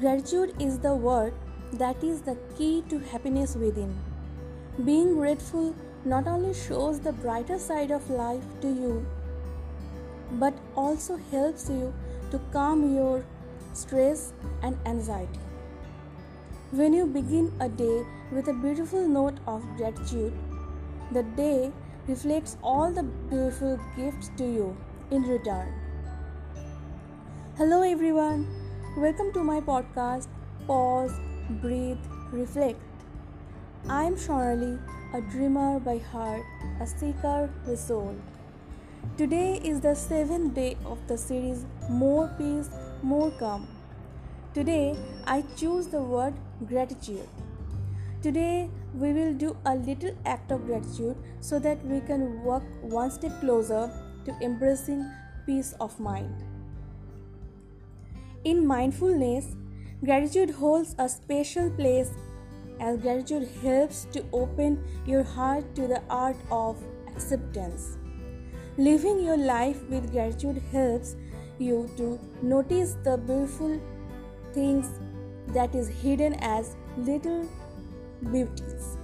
Gratitude is the word that is the key to happiness within. Being grateful not only shows the brighter side of life to you, but also helps you to calm your stress and anxiety. When you begin a day with a beautiful note of gratitude, the day reflects all the beautiful gifts to you in return. Hello, everyone. Welcome to my podcast Pause, Breathe, Reflect. I am Shonali, a dreamer by heart, a seeker with soul. Today is the seventh day of the series More Peace, More Calm. Today I choose the word gratitude. Today we will do a little act of gratitude so that we can walk one step closer to embracing peace of mind. In mindfulness, gratitude holds a special place as gratitude helps to open your heart to the art of acceptance. Living your life with gratitude helps you to notice the beautiful things that is hidden as little beauties.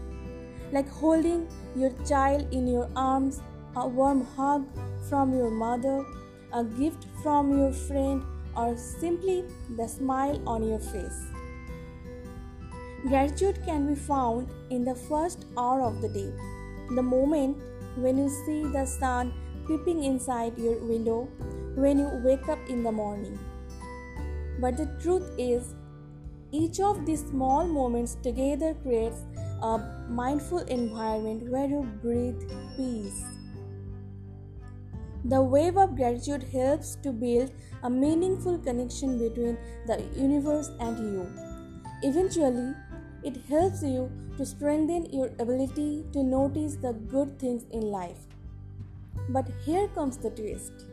Like holding your child in your arms, a warm hug from your mother, a gift from your friend, or simply the smile on your face. Gratitude can be found in the first hour of the day, the moment when you see the sun peeping inside your window, when you wake up in the morning. But the truth is, each of these small moments together creates a mindful environment where you breathe peace. The wave of gratitude helps to build a meaningful connection between the universe and you. Eventually, it helps you to strengthen your ability to notice the good things in life. But here comes the twist.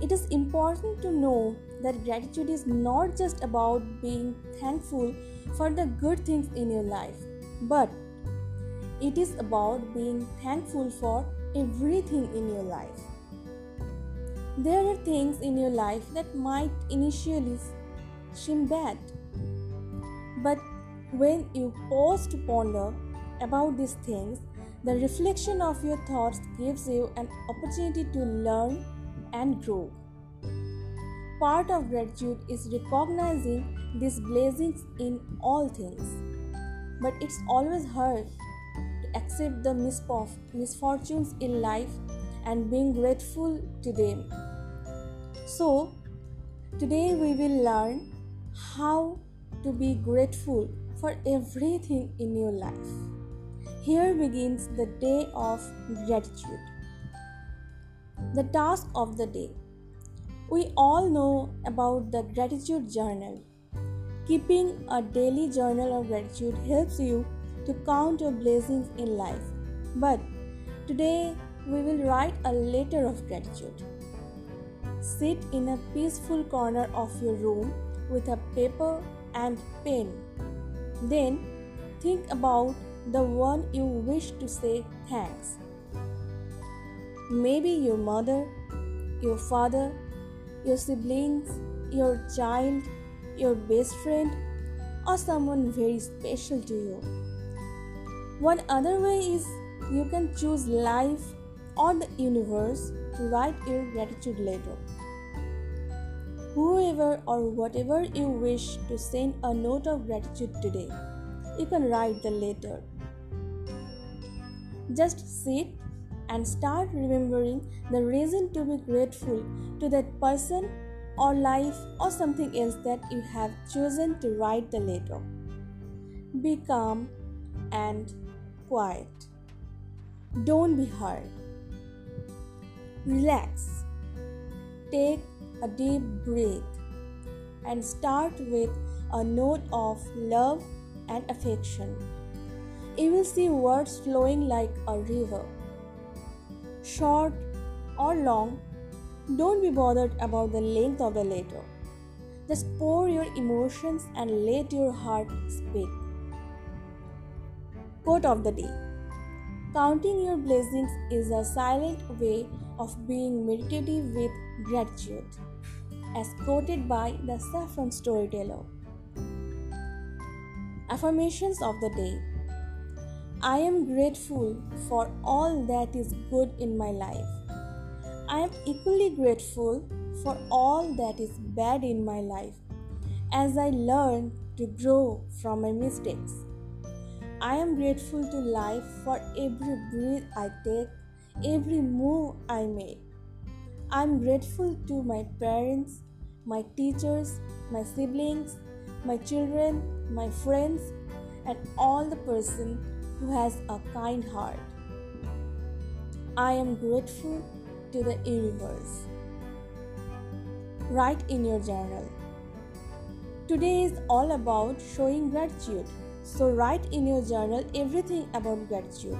It is important to know that gratitude is not just about being thankful for the good things in your life, but it is about being thankful for everything in your life. There are things in your life that might initially seem bad, but when you pause to ponder about these things, the reflection of your thoughts gives you an opportunity to learn and grow. Part of gratitude is recognizing these blessings in all things, but it's always hard to accept the misfortunes in life and being grateful to them. So, today we will learn how to be grateful for everything in your life. Here begins the day of gratitude. The task of the day. We all know about the gratitude journal. Keeping a daily journal of gratitude helps you to count your blessings in life. But today we will write a letter of gratitude. Sit in a peaceful corner of your room with a paper and pen. Then think about the one you wish to say thanks. Maybe your mother, your father, your siblings, your child, your best friend, or someone very special to you. One other way is you can choose life or the universe to write your gratitude letter. Whoever or whatever you wish to send a note of gratitude today, you can write the letter. Just sit and start remembering the reason to be grateful to that person or life or something else that you have chosen to write the letter. Be calm and quiet. Don't be hard. Relax. Take a deep breath and start with a note of love and affection. You will see words flowing like a river. Short or long, don't be bothered about the length of the letter. Just pour your emotions and let your heart speak. Quote of the day Counting your blessings is a silent way of being meditative with gratitude, as quoted by the Saffron storyteller. Affirmations of the day I am grateful for all that is good in my life. I am equally grateful for all that is bad in my life as I learn to grow from my mistakes. I am grateful to life for every breath I take, every move I make. I am grateful to my parents, my teachers, my siblings, my children, my friends, and all the person who has a kind heart. I am grateful to the universe. Write in your journal. Today is all about showing gratitude. So write in your journal everything about gratitude.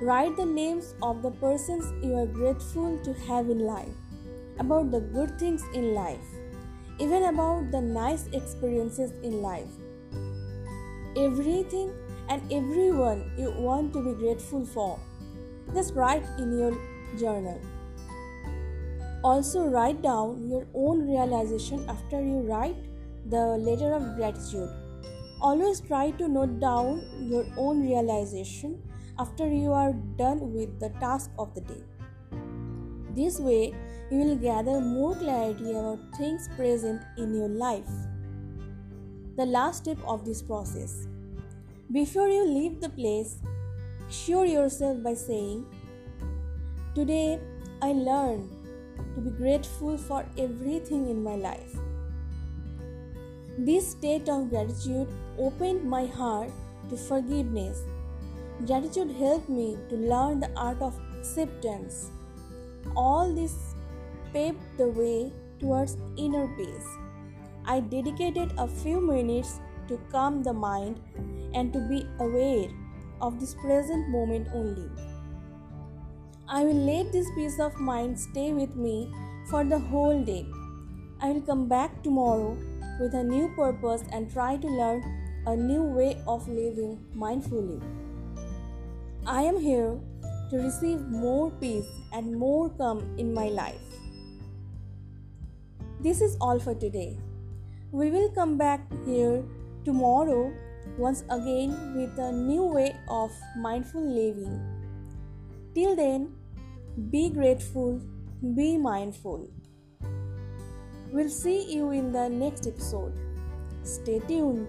Write the names of the persons you are grateful to have in life, about the good things in life, even about the nice experiences in life. Everything and everyone you want to be grateful for. Just write in your journal. Also, write down your own realization after you write the letter of gratitude. Always try to note down your own realization after you are done with the task of the day. This way, you will gather more clarity about things present in your life. The last step of this process before you leave the place, assure yourself by saying, Today I learned to be grateful for everything in my life. This state of gratitude opened my heart to forgiveness. Gratitude helped me to learn the art of acceptance. All this paved the way towards inner peace. I dedicated a few minutes to calm the mind and to be aware of this present moment only. I will let this peace of mind stay with me for the whole day. I will come back tomorrow with a new purpose and try to learn a new way of living mindfully. I am here to receive more peace and more calm in my life. This is all for today. We will come back here tomorrow once again with a new way of mindful living. Till then, be grateful, be mindful. We'll see you in the next episode. Stay tuned.